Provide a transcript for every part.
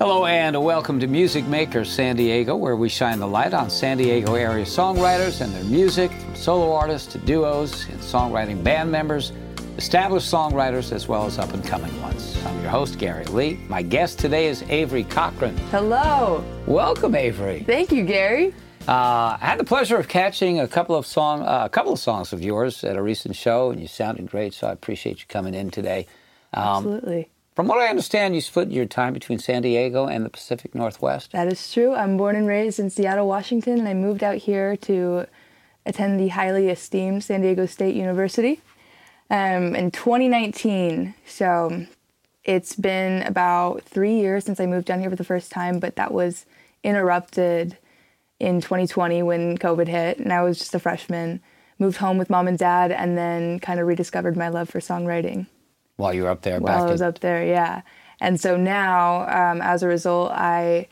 Hello and welcome to Music Makers San Diego, where we shine the light on San Diego area songwriters and their music, from solo artists to duos and songwriting band members, established songwriters, as well as up and coming ones. I'm your host, Gary Lee. My guest today is Avery Cochrane. Hello. Welcome, Avery. Thank you, Gary. Uh, I had the pleasure of catching a couple of song, uh, a couple of songs of yours at a recent show, and you sounded great. So I appreciate you coming in today. Um, Absolutely. From what I understand, you split your time between San Diego and the Pacific Northwest. That is true. I'm born and raised in Seattle, Washington, and I moved out here to attend the highly esteemed San Diego State University um, in 2019. So it's been about three years since I moved down here for the first time, but that was interrupted in 2020 when COVID hit, and I was just a freshman. Moved home with mom and dad, and then kind of rediscovered my love for songwriting. While you were up there, while I was in... up there, yeah. And so now, um, as a result, I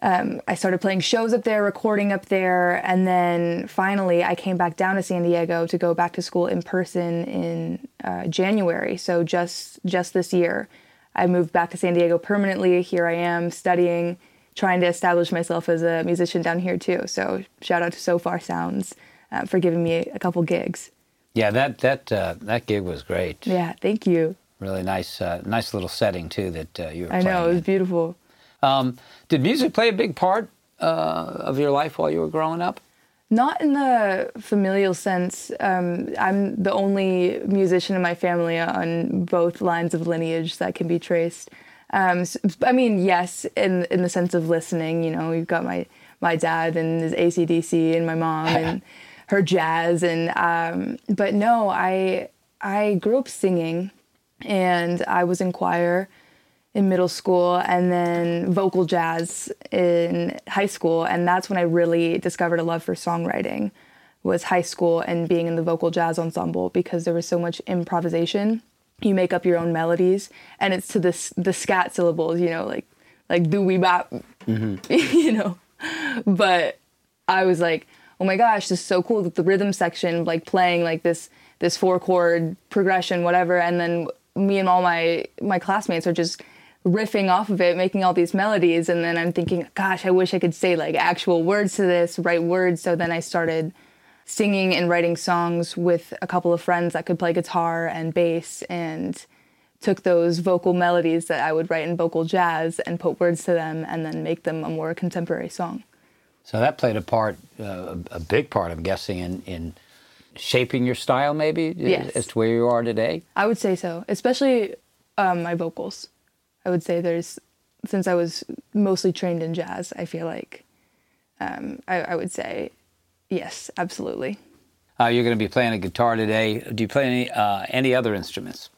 um, I started playing shows up there, recording up there, and then finally I came back down to San Diego to go back to school in person in uh, January. So just just this year, I moved back to San Diego permanently. Here I am studying, trying to establish myself as a musician down here too. So shout out to Sofar Sounds uh, for giving me a couple gigs. Yeah, that that uh, that gig was great. Yeah, thank you. Really nice, uh, nice little setting too that uh, you were. I know it was in. beautiful. Um, did music play a big part uh, of your life while you were growing up? Not in the familial sense. Um, I'm the only musician in my family on both lines of lineage that can be traced. Um, so, I mean, yes, in in the sense of listening. You know, you've got my my dad and his AC/DC, and my mom and her jazz, and um, but no, I I grew up singing, and I was in choir in middle school and then vocal jazz in high school. And that's when I really discovered a love for songwriting was high school and being in the vocal jazz ensemble because there was so much improvisation. You make up your own melodies and it's to this the scat syllables you know like like do we bop? Mm-hmm. you know but i was like oh my gosh this is so cool that the rhythm section like playing like this this four chord progression whatever and then me and all my my classmates are just riffing off of it making all these melodies and then i'm thinking gosh i wish i could say like actual words to this write words so then i started singing and writing songs with a couple of friends that could play guitar and bass and took those vocal melodies that I would write in vocal jazz and put words to them and then make them a more contemporary song. So that played a part, uh, a big part, I'm guessing, in, in shaping your style, maybe, yes. as to where you are today? I would say so, especially um, my vocals. I would say there's, since I was mostly trained in jazz, I feel like um, I, I would say Yes, absolutely. Uh, you're going to be playing a guitar today. Do you play any uh, any other instruments?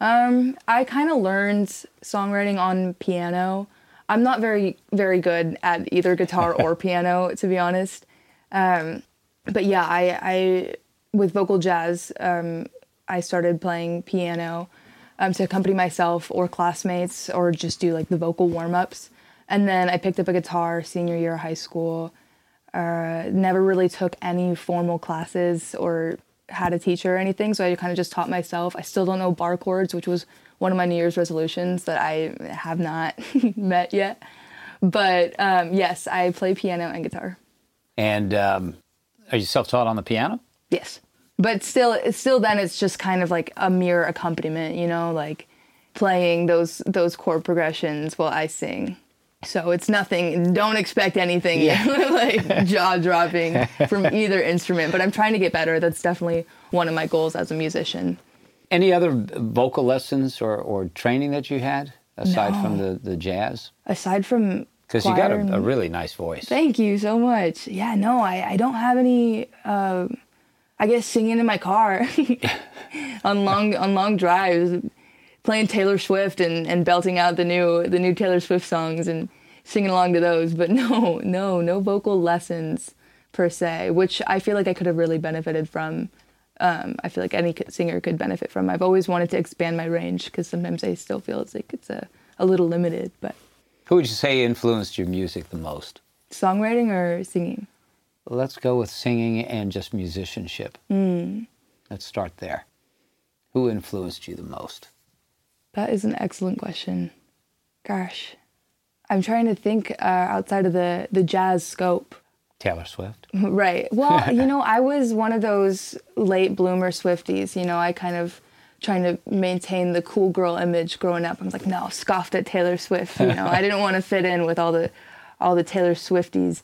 Um, I kind of learned songwriting on piano. I'm not very very good at either guitar or piano, to be honest. Um, but yeah, I, I with vocal jazz, um, I started playing piano um, to accompany myself or classmates, or just do like the vocal warm ups. And then I picked up a guitar senior year of high school uh, never really took any formal classes or had a teacher or anything, so I kind of just taught myself. I still don't know bar chords, which was one of my New Year's resolutions that I have not met yet. But um, yes, I play piano and guitar. And um, are you self-taught on the piano? Yes, but still, still, then it's just kind of like a mere accompaniment, you know, like playing those those chord progressions while I sing. So it's nothing. Don't expect anything yeah. like jaw dropping from either instrument. But I'm trying to get better. That's definitely one of my goals as a musician. Any other vocal lessons or, or training that you had aside no. from the, the jazz? Aside from because you got a, a, really nice voice. Thank you so much. Yeah, no, I, I don't have any. Uh, I guess singing in my car on long on long drives playing Taylor Swift and, and belting out the new the new Taylor Swift songs and singing along to those. But no, no, no vocal lessons per se, which I feel like I could have really benefited from. Um, I feel like any singer could benefit from. I've always wanted to expand my range because sometimes I still feel it's like it's a, a little limited. But who would you say influenced your music the most? Songwriting or singing? Let's go with singing and just musicianship. Mm. Let's start there. Who influenced you the most? That is an excellent question. Gosh, I'm trying to think uh, outside of the the jazz scope. Taylor Swift. Right. Well, you know, I was one of those late bloomer Swifties. You know, I kind of trying to maintain the cool girl image growing up. I was like, no, scoffed at Taylor Swift. You know, I didn't want to fit in with all the all the Taylor Swifties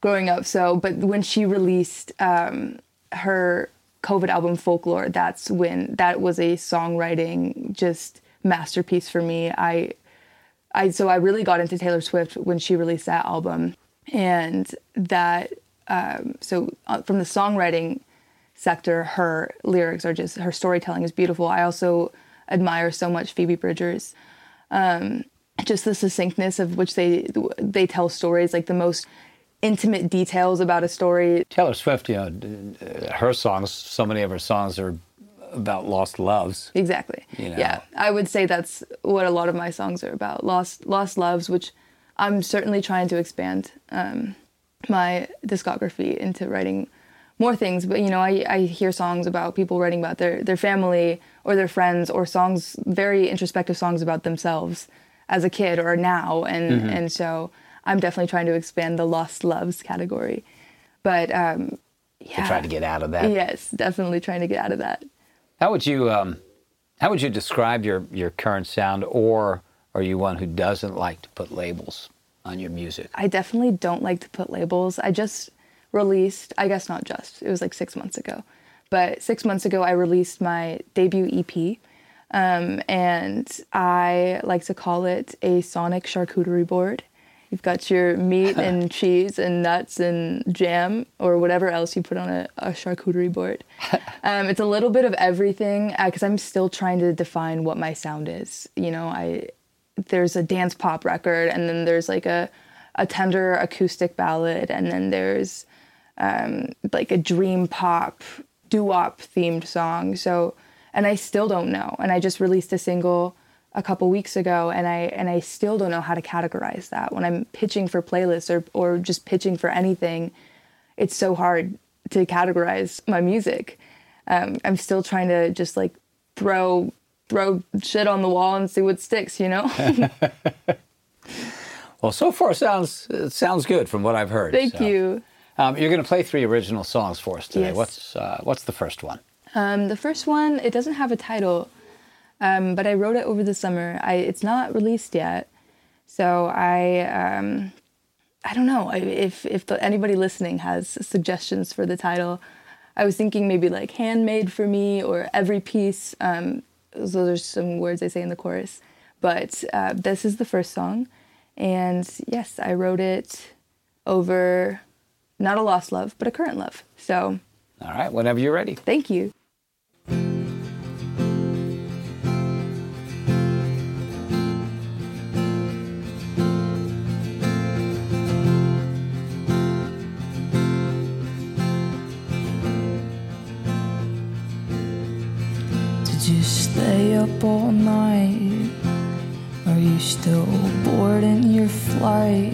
growing up. So, but when she released um, her COVID album Folklore, that's when that was a songwriting just masterpiece for me. I I so I really got into Taylor Swift when she released that album, and that um, so uh, from the songwriting sector, her lyrics are just her storytelling is beautiful. I also admire so much Phoebe Bridgers. Um, just the succinctness of which they they tell stories, like the most intimate details about a story. Taylor Swift, you know, her songs, so many of her songs are about lost loves. Exactly. You know? Yeah, I would say that's what a lot of my songs are about lost lost loves, which I'm certainly trying to expand um, my discography into writing more things. But you know, I, I hear songs about people writing about their their family or their friends, or songs very introspective songs about themselves as a kid or now, and mm-hmm. and so I'm definitely trying to expand the lost loves category. But um, yeah, trying to get out of that. Yes, definitely trying to get out of that. How would you um, how would you describe your your current sound, or are you one who doesn't like to put labels on your music? I definitely don't like to put labels. I just released, I guess not just, it was like six months ago. But six months ago, I released my debut EP. Um, and I like to call it a sonic charcuterie board. You've got your meat and cheese and nuts and jam or whatever else you put on a, a charcuterie board. Um, it's a little bit of everything because uh, I'm still trying to define what my sound is. You know, I there's a dance pop record and then there's like a a tender acoustic ballad and then there's um, like a dream pop doo-wop themed song. So, and I still don't know. And I just released a single a couple weeks ago, and I and I still don't know how to categorize that. When I'm pitching for playlists or or just pitching for anything, it's so hard to categorize my music. Um, I'm still trying to just like throw throw shit on the wall and see what sticks. You know. well, so far sounds sounds good from what I've heard. Thank so. you. Um, you're going to play three original songs for us today. Yes. What's uh, what's the first one? Um, the first one it doesn't have a title, um, but I wrote it over the summer. I it's not released yet, so I um, I don't know if if the, anybody listening has suggestions for the title. I was thinking maybe like handmade for me or every piece. Um, those are some words I say in the chorus, but uh, this is the first song, and yes, I wrote it over not a lost love, but a current love. So, all right, whenever you're ready. Thank you. Up all night? Are you still bored in your flight?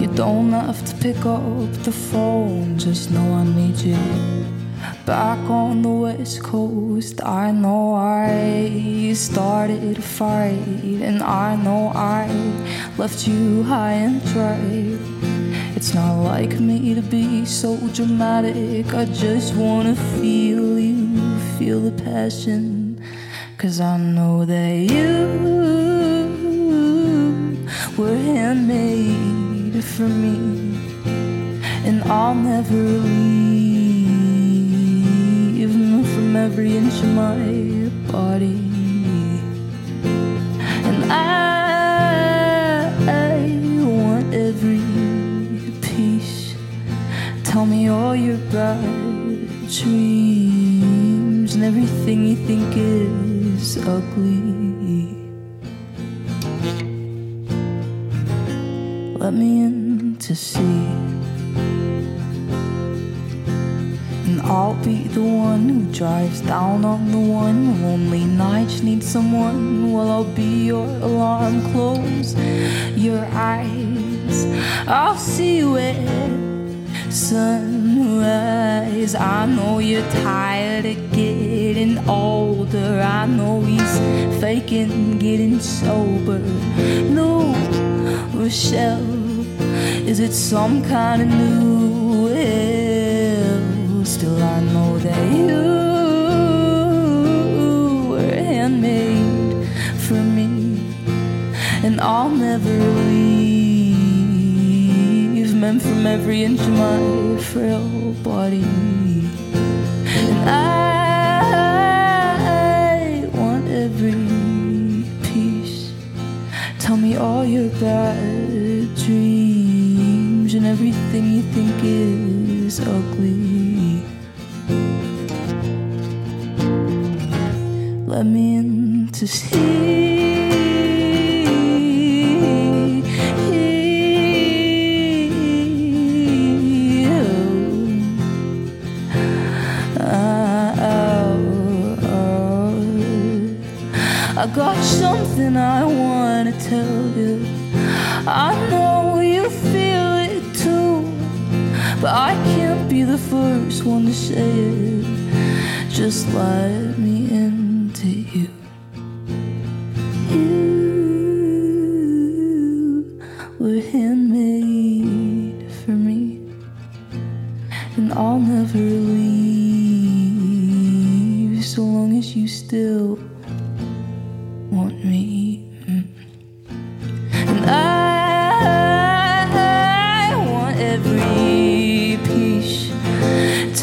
You don't have to pick up the phone, just know I need you. Back on the west coast, I know I started a fight, and I know I left you high and dry. It's not like me to be so dramatic, I just wanna feel you, feel the passion. Cause I know that you were handmade for me, and I'll never leave from every inch of my body. And I, I want every piece. Tell me all your bad dreams everything you think is ugly. let me in to see. And I'll be the one who drives down on the one. Lonely nights need someone. Well, I'll be your alarm. Close your eyes. I'll see you at sunrise. I know you're tired of getting older. I know he's faking getting sober. No a shell? Is it some kind of new hell? Still, I know that you were handmade for me, and I'll never leave. Meant from every inch of my frail body, all your bad dreams and everything you think is ugly. Let me in to see first one to say it. Just let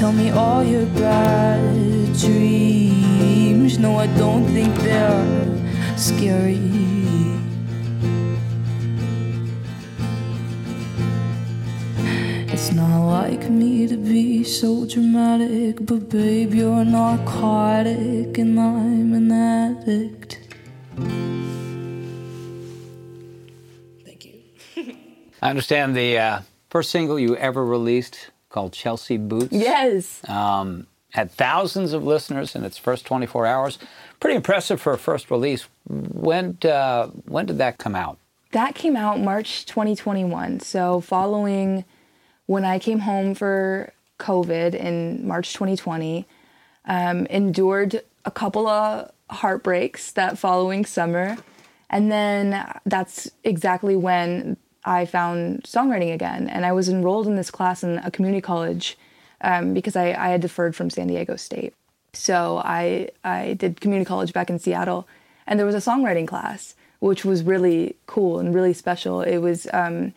Tell me all your bad dreams. No, I don't think they're scary. It's not like me to be so dramatic, but babe, you're narcotic and I'm an addict. Thank you. I understand the uh, first single you ever released called Chelsea Boots. Yes. Um, had thousands of listeners in its first 24 hours. Pretty impressive for a first release. When uh, when did that come out? That came out March 2021. So, following when I came home for COVID in March 2020, um, endured a couple of heartbreaks that following summer. And then that's exactly when I found songwriting again. And I was enrolled in this class in a community college um, because I, I had deferred from San Diego State. So I, I did community college back in Seattle, and there was a songwriting class, which was really cool and really special. It was um,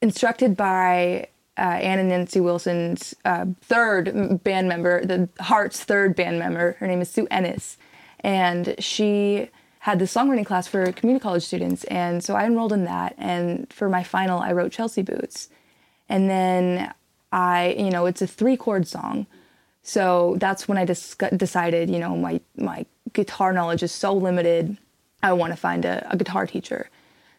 instructed by uh, Ann and Nancy Wilson's uh, third band member, the Heart's third band member. Her name is Sue Ennis, and she had the songwriting class for community college students. And so I enrolled in that. And for my final, I wrote Chelsea Boots. And then I, you know, it's a three chord song. So that's when I dis- decided, you know, my, my guitar knowledge is so limited. I want to find a, a guitar teacher.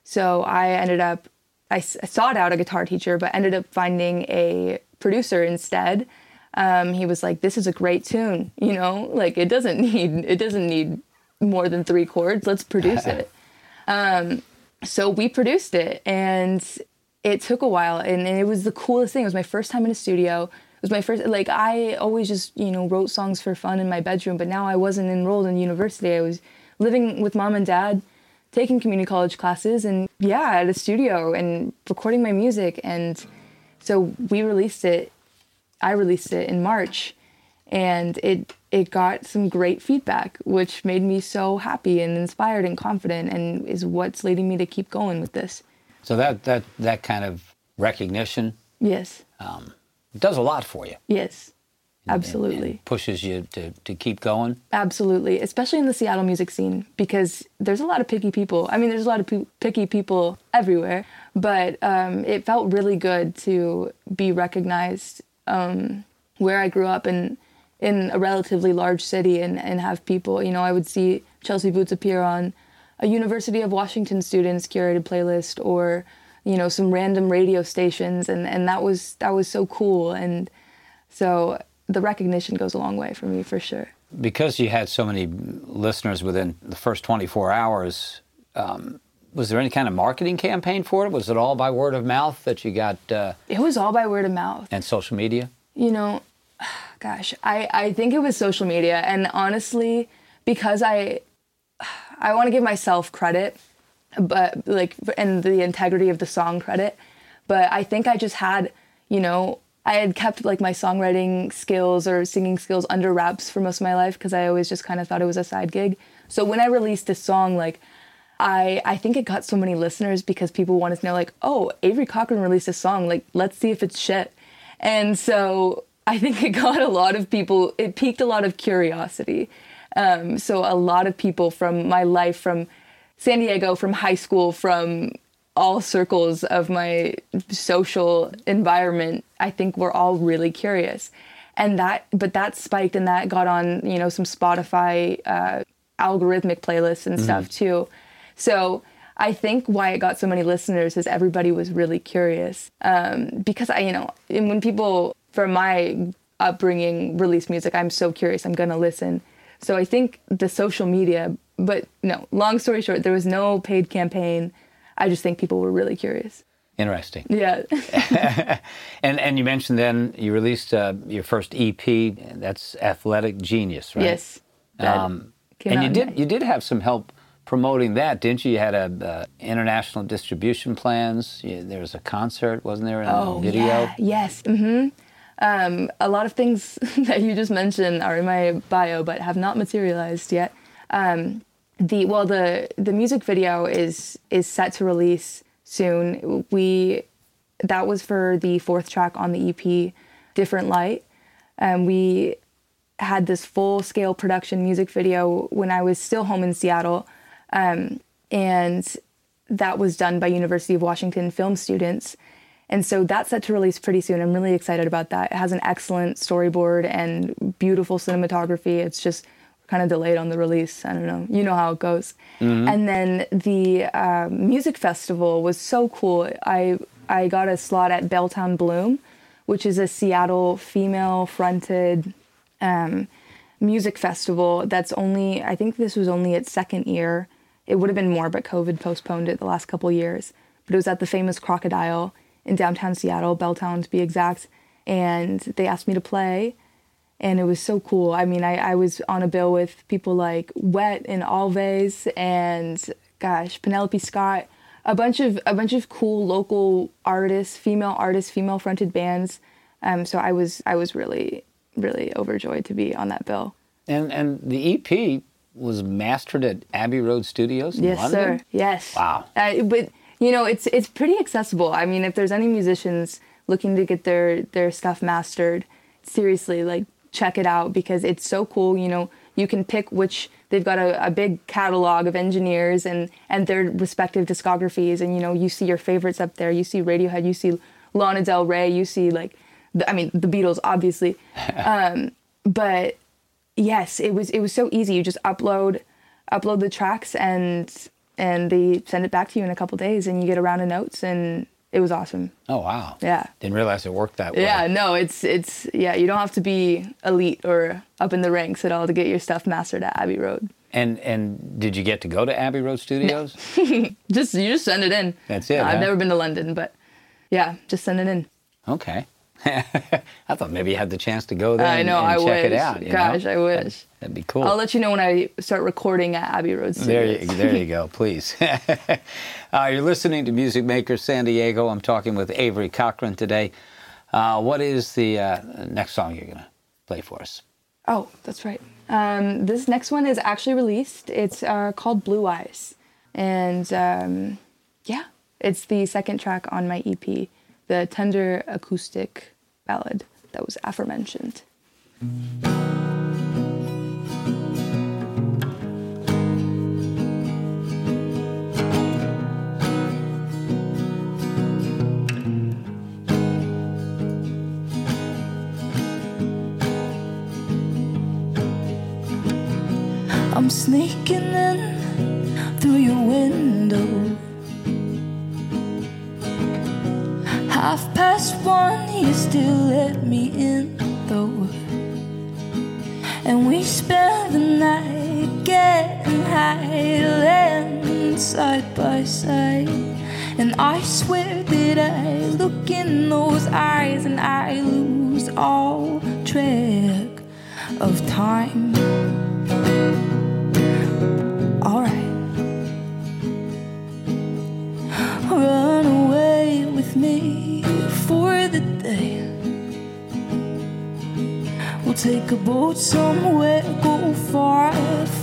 So I ended up, I, s- I sought out a guitar teacher, but ended up finding a producer instead. Um, he was like, "This is a great tune, you know, like it doesn't need it doesn't need more than three chords. Let's produce it." Um, so we produced it, and it took a while, and, and it was the coolest thing. It was my first time in a studio. It was my first like I always just you know wrote songs for fun in my bedroom, but now I wasn't enrolled in university. I was living with mom and dad, taking community college classes, and yeah, at a studio and recording my music. And so we released it. I released it in March, and it it got some great feedback, which made me so happy and inspired and confident, and is what's leading me to keep going with this. So that that that kind of recognition Yes, um, does a lot for you. yes, absolutely. and pushes you to, to keep going. Absolutely, especially in the Seattle music scene, because there's a lot of picky people. I mean, there's a lot of pe- picky people everywhere, but um, it felt really good to be recognized um, where I grew up in in a relatively large city and, and have people. You know, I would see Chelsea Boots appear on a University of Washington students curated playlist or you know some random radio stations, and and that was that was so cool and so the recognition goes a long way for me for sure. Because you had so many listeners within the first 24 hours, um, was there any kind of marketing campaign for it? Was it all by word of mouth that you got uh, It was all by word of mouth. and social media? You know, gosh, I, I think it was social media. And honestly, because I I want to give myself credit. but like and the integrity of the song credit. But I think I just had, you know, I had kept like my songwriting skills or singing skills under wraps for most of my life because I always just kind of thought it was a side gig. So when I released this song, like I I think it got so many listeners because people wanted to know like, oh, Avery Cochrane released a song, like let's see if it's shit. And so I think it got a lot of people. It piqued a lot of curiosity. Um, so a lot of people from my life, from San Diego, from high school, from all circles of my social environment, I think we're all really curious. And that, but that spiked and that got on, you know, some Spotify uh, algorithmic playlists and stuff too. So I think why it got so many listeners is everybody was really curious. Um, because I, you know, and when people from my upbringing release music, I'm so curious. I'm gonna listen. So I think the social media, but no. Long story short, there was no paid campaign. I just think people were really curious. Interesting. Yeah. And and you mentioned then you released uh, your first EP. That's Athletic Genius, right? yes. Um, and you did May. you did have some help promoting that, didn't you? You had a uh, international distribution plans. You, there was a concert, wasn't there? A video. Oh, Yeah, yes. hmm Um, a lot of things that you just mentioned are in my bio, but have not materialized yet. Um, the well, the the music video is is set to release soon. We that was for the fourth track on the EP, Different Light. Um, we had this full scale production music video when I was still home in Seattle. Um, and that was done by University of Washington film students. And so that's set to release pretty soon. I'm really excited about that. It has an excellent storyboard and beautiful cinematography. It's just kind of delayed on the release. I don't know. You know how it goes. And then the uh, music festival was so cool. I I got a slot at Belltown Bloom, which is a Seattle female-fronted um, music festival that's only I think this was only its second year. It would have been more, but COVID postponed it the last couple years. But it was at the famous Crocodile in downtown Seattle, Belltown to be exact. And they asked me to play, and it was so cool. I mean, I, I was on a bill with people like Wet and Alves and gosh, Penelope Scott, a bunch of a bunch of cool local artists, female artists, female fronted bands. Um, so I was I was really really overjoyed to be on that bill. And and the EP was mastered at Abbey Road Studios in Yes, London. sir. Yes. Wow. Uh, but you know, it's it's pretty accessible. I mean, if there's any musicians looking to get their their stuff mastered, seriously, like check it out because it's so cool. You know, you can pick which they've got a, a big catalog of engineers and and their respective discographies, and you know, you see your favorites up there. You see Radiohead, you see Lana Del Rey, you see like, the, I mean, the Beatles, obviously. um, but yes, it was it was so easy. You just upload upload the tracks and and they send it back to you in a couple days and you get a round of notes and it was awesome. Oh wow. Yeah. Didn't realize it worked that way. Yeah, no, it's it's yeah, you don't have to be elite or up in the ranks at all to get your stuff mastered at Abbey Road. And and did you get to go to Abbey Road Studios? Just you just send it in. That's it, I've never been to London, but yeah, just send it in. Okay. I thought maybe you had the chance to go there I know, and I check wish. it out. you know? Gosh, I wish. That'd, be cool. I'll let you know when I start recording at Abbey Road There Studios. you, there you go, please. uh, you're listening to Music Makers San Diego. I'm talking with Avery Cochrane today. Uh, what is the uh, next song you're going to play for us? Oh, that's right. Um, this next one is actually released. It's uh, called Blue Eyes. And um, yeah, it's the second track on my EP, the tender acoustic ballad that was aforementioned. I'm sneaking in through your window. Half past one, you still let me in the though. And we spend the night getting high, laying side by side. And I swear that I look in those eyes and I lose all track of time. Alright. Wait for the day. We'll take a boat somewhere, go far,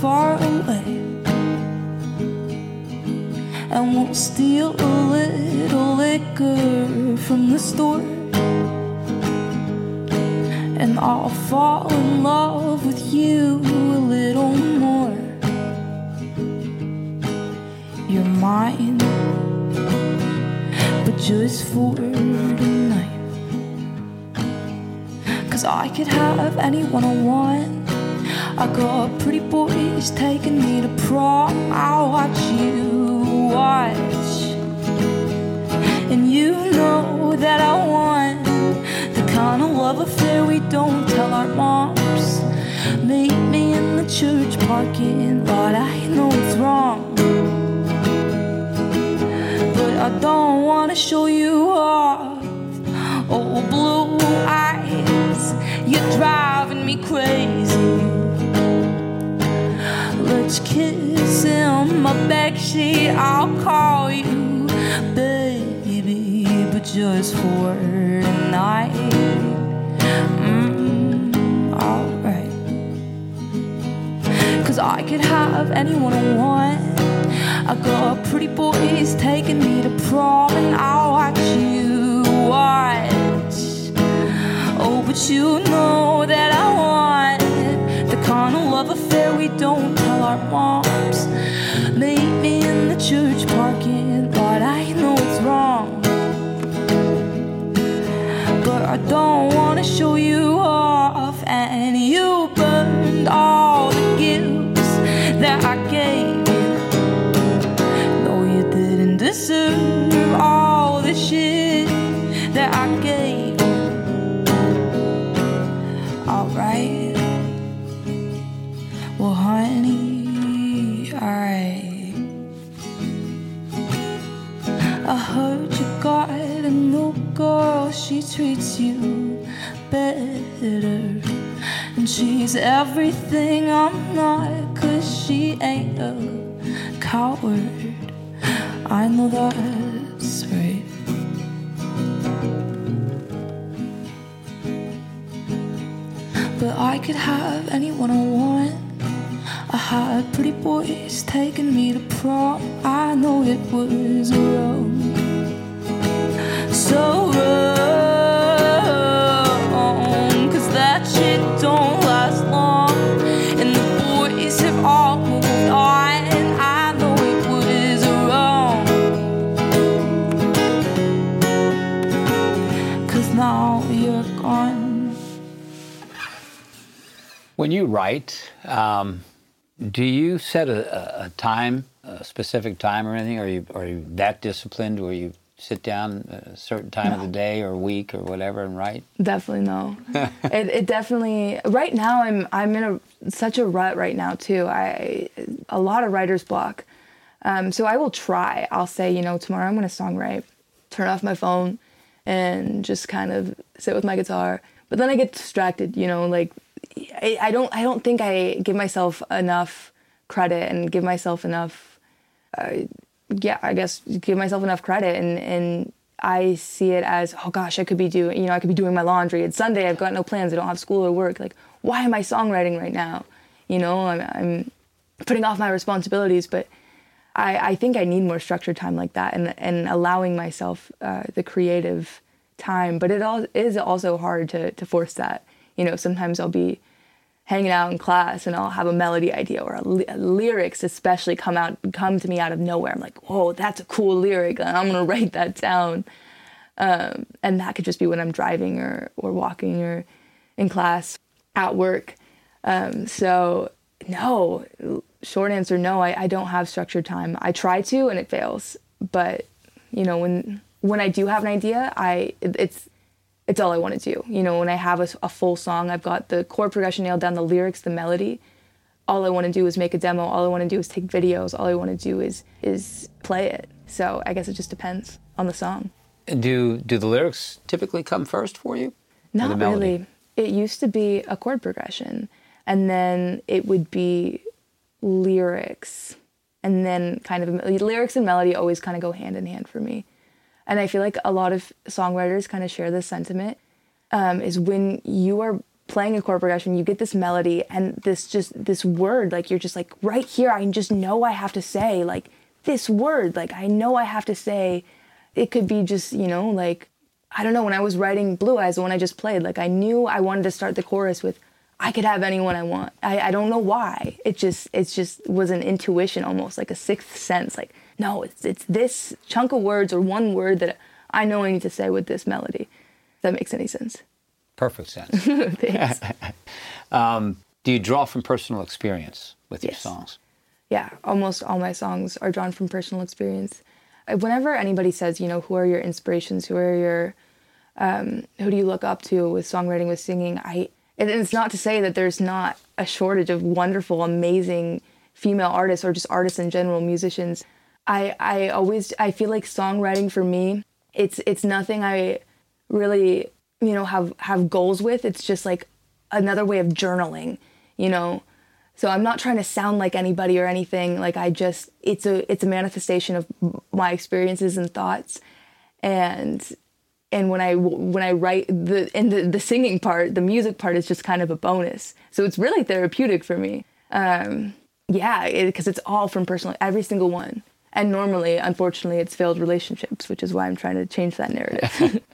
far away. And we'll steal a little liquor from the store. And I'll fall in love with you a little more. You're mine, just for tonight. Cause I could have anyone I want. I got pretty boys taking me to prom. I'll watch you watch. And you know that I want the kind of love affair we don't tell our moms. Meet me in the church parking lot. I know it's wrong. I don't wanna show you off. Oh, blue eyes, you're driving me crazy. Let's kiss in my backseat. I'll call you baby, but just for tonight. Mm, alright. Cause I could have anyone I want. I got a pretty boys taking me to prom, and I'll watch you watch. Oh, but you know that I want the kind of love affair we don't tell our moms. I heard you got a new girl, she treats you better. And she's everything I'm not, cause she ain't a coward. I know that's right. But I could have anyone I want. I had pretty boys taking me to prom. I know it was wrong. So wrong. Cause that shit don't last long. And the boys have all moved on. I know it was wrong. Cause now you're gone. When you write, um, do you set a, a, time, a specific time or anything? Are you are you that disciplined where you sit down at a certain time of the day or week or whatever and write? Definitely no. it, it definitely right now I'm I'm in a such a rut right now too. I a lot of writer's block. Um, so I will try. I'll say you know tomorrow I'm going to songwrite, turn off my phone, and just kind of sit with my guitar. But then I get distracted. You know like I, I don't I don't think I give myself enough credit and give myself enough uh, yeah I guess give myself enough credit and and I see it as oh gosh I could be doing you know I could be doing my laundry. It's Sunday. I've got no plans. I don't have school or work. Like why am I songwriting right now? You know I'm, I'm putting off my responsibilities but I, I think I need more structured time like that and and allowing myself uh, the creative time. But it all is also hard to to force that you know sometimes I'll be hanging out in class and I'll have a melody idea or ly- lyrics especially come out come to me out of nowhere. I'm like, whoa, that's a cool lyric, and I'm gonna write that down. Um, and that could just be when I'm driving or or walking or in class at work. Um, so no, short answer, no. I, I don't have structured time. I try to and it fails. But you know when when I do have an idea, I it's it's all I want to do. You know, when I have a, a, full song, I've got the chord progression nailed down, the lyrics, the melody. All I want to do is make a demo. All I want to do is take videos. All I want to do is is play it. So I guess it just depends on the song. Do do the lyrics typically come first for you? Not really. It used to be a chord progression, and then it would be lyrics, and then kind of lyrics and melody always kind of go hand in hand for me. And I feel like a lot of songwriters kind of share this sentiment, um, is when you are playing a chord progression, you get this melody and this just this word, like you're just like right here, I just know I have to say like this word, like I know I have to say. It could be just you know like I don't know when I was writing Blue Eyes, the one I just played, like I knew I wanted to start the chorus with I could have anyone I want. I, I don't know why. It just it just was an intuition almost like a sixth sense. Like no, it's it's this chunk of words or one word that I know I need to say with this melody. If that makes any sense. Perfect sense. Thanks. um, do you draw from personal experience with your songs? yeah, almost all my songs are drawn from personal experience. Uh, Whenever anybody says, you know, who are your inspirations, who are your, um, who do you look up to with songwriting, with singing, I, and it's not to say that there's not a shortage of wonderful, amazing female artists or just artists in general, musicians. I, I always, I feel like songwriting for me, it's, it's nothing I really, you know, have, have goals with. It's just like another way of journaling, you know, so I'm not trying to sound like anybody or anything. Like I just it's a it's a manifestation of my experiences and thoughts, and and when I when I write the and the the singing part, the music part is just kind of a bonus. So it's really therapeutic for me. Um, yeah, because it's all from personal, every single one. And normally, unfortunately, it's failed relationships, which is why I'm trying to change that narrative.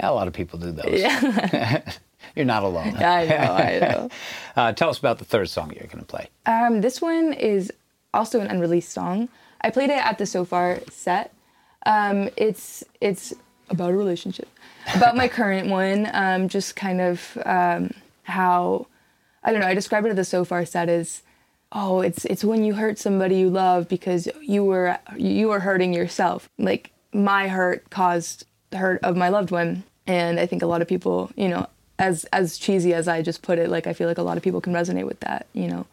Yeah, a lot of people do those. yeah, You're not alone. I know, I know. Uh, tell us about the third song you're going to play. Um, this one is also an unreleased song. I played it at the Sofar set. Um, it's it's about a relationship, about my current one. Um, just kind of um, how I don't know. I describe it at the Sofar set as oh, it's it's when you hurt somebody you love because you were you were hurting yourself. Like my hurt caused the hurt of my loved one, and I think a lot of people, you know, as as cheesy as I just put it, like I feel like a lot of people can resonate with that, you know.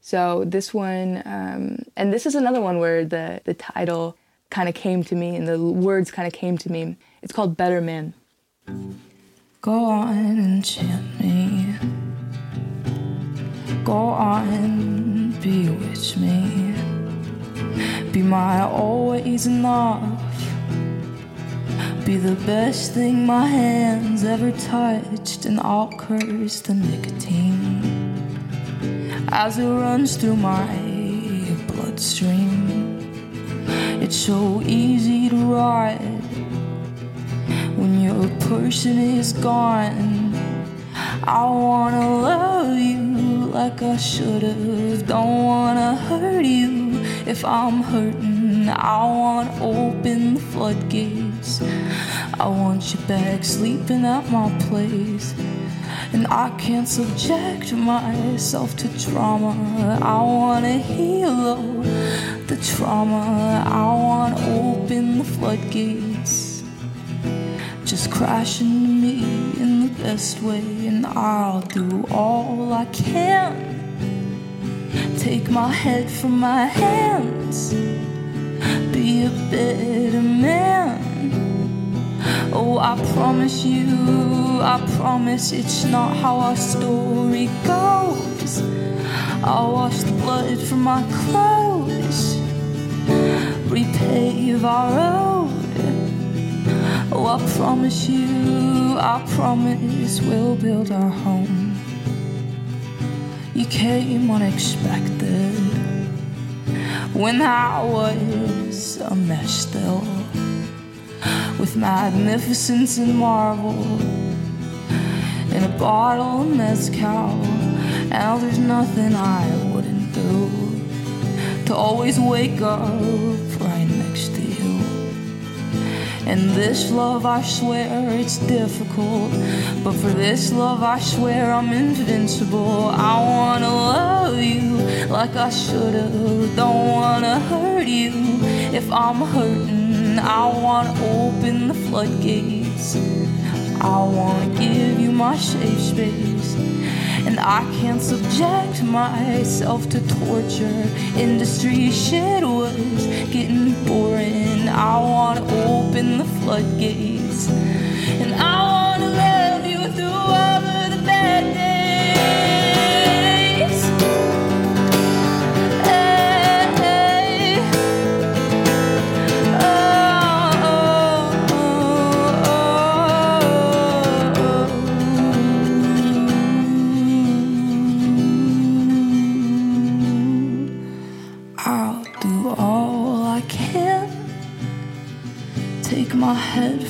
So this one, um, and this is another one where the the title kind of came to me and the words kind of came to me. It's called Better Man. Go on and chant me. Go on, bewitch me. Be my always enough. Be the best thing my hands ever touched, and I'll curse the nicotine as it runs through my bloodstream. It's so easy to ride when your person is gone. I wanna love you like I should've. Don't wanna hurt you if I'm hurting. I wanna open the floodgates. I want you back sleeping at my place. And I can't subject myself to trauma. I wanna heal the trauma. I wanna open the floodgates. Just crash into me best way, and I'll do all I can. Take my head from my hands, be a better man. Oh, I promise you, I promise it's not how our story goes. I'll wash the blood from my clothes, repave our road. Oh, I promise you, I promise we'll build our home. You came unexpected when I was a mess still, with magnificence and marble in a bottle of mezcal. Now there's nothing I wouldn't do to always wake up right. And this love, I swear it's difficult. But for this love, I swear I'm invincible. I wanna love you like I should've. Don't wanna hurt you if I'm hurting. I wanna open the floodgates. I wanna my space. And I can't subject myself to torture. Industry shit was getting boring. I wanna open the floodgates. And I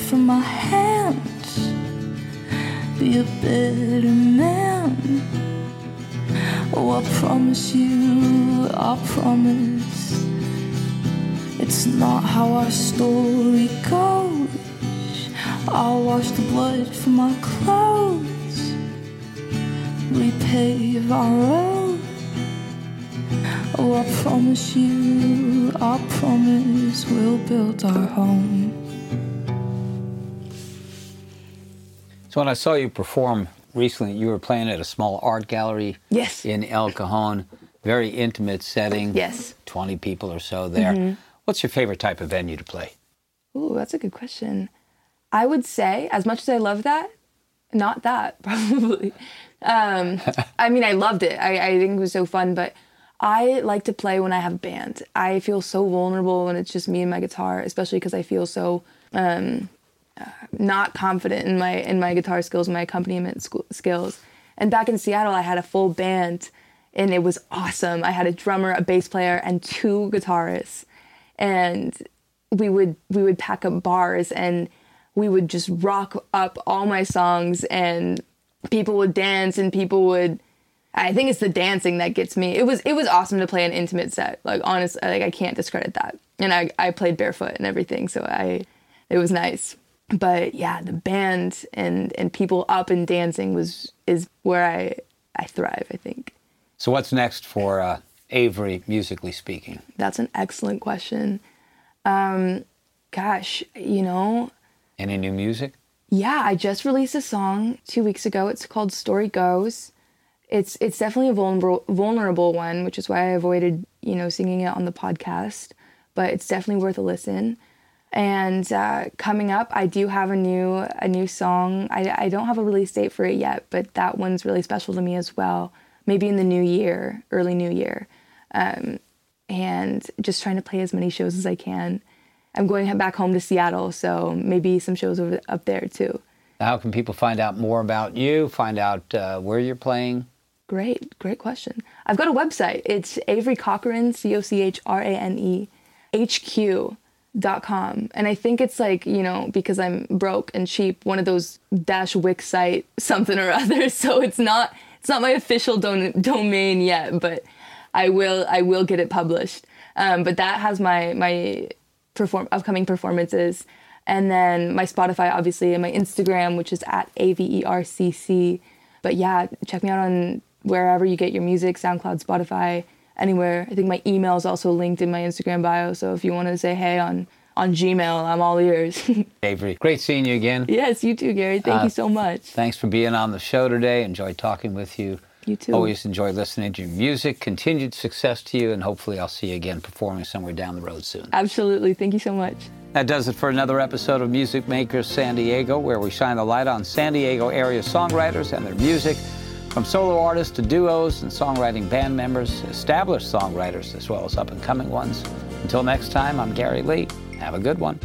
from my hands. Be a better man. Oh, I promise you, I promise. It's not how our story goes. I'll wash the blood from my clothes. Repave our road. Oh, I promise you, I promise we'll build our home. So when I saw you perform recently, you were playing at a small art gallery Yes. in El Cajon, very intimate setting. Yes. 20 people or so there. What's your favorite type of venue to play? Ooh, that's a good question. I would say, as much as I love that, not that probably. Um, I mean, I loved it. I, I think it was so fun, but I like to play when I have a band. I feel so vulnerable when it's just me and my guitar, especially because I feel so um, not confident in my in my guitar skills, my accompaniment sk- skills. And back in Seattle, I had a full band, and it was awesome. I had a drummer, a bass player, and two guitarists, and we would we would pack up bars and we would just rock up all my songs and people would dance and people would I think it's the dancing that gets me. It was it was awesome to play an intimate set. Like honestly, like I can't discredit that. And I I played barefoot and everything, so I it was nice. But yeah, the band and and people up and dancing was is where I I thrive, I think. So what's next for uh, Avery, musically speaking? That's an excellent question. Um gosh, you know, Any new music? Yeah, I just released a song two weeks ago. It's called Story Goes. It's it's definitely a vulnerable vulnerable one, which is why I avoided you know singing it on the podcast. But it's definitely worth a listen. And uh, coming up, I do have a new a new song. I, I don't have a release date for it yet, but that one's really special to me as well. Maybe in the new year, early new year, um, and just trying to play as many shows as I can. I'm going back home to Seattle, so maybe some shows over up there too. How can people find out more about you, find out uh, where you're playing? Great, great question. I've got a website. It's Avery Cochrane, C O C H R A N E, HQ dot com. And I think it's like, you know, because I'm broke and cheap, one of those dash Wix site something or other. So it's not it's not my official don- domain yet, but I will I will get it published. Um, but that has my my perform upcoming performances. And then my Spotify, obviously, and my Instagram, which is at A V E R C C. But yeah, check me out on wherever you get your music SoundCloud, Spotify, anywhere. I think my email is also linked in my Instagram bio. So if you want to say hey on, on Gmail, I'm all ears. Avery, great seeing you again. yes, you too, Gary. Thank Uh, you so much. Thanks for being on the show today. Enjoy talking with you. You too. Always enjoy listening to your music. Continued success to you, and hopefully, I'll see you again performing somewhere down the road soon. Absolutely. Thank you so much. That does it for another episode of Music Makers San Diego, where we shine the light on San Diego area songwriters and their music, from solo artists to duos and songwriting band members, established songwriters as well as up and coming ones. Until next time, I'm Gary Lee. Have a good one.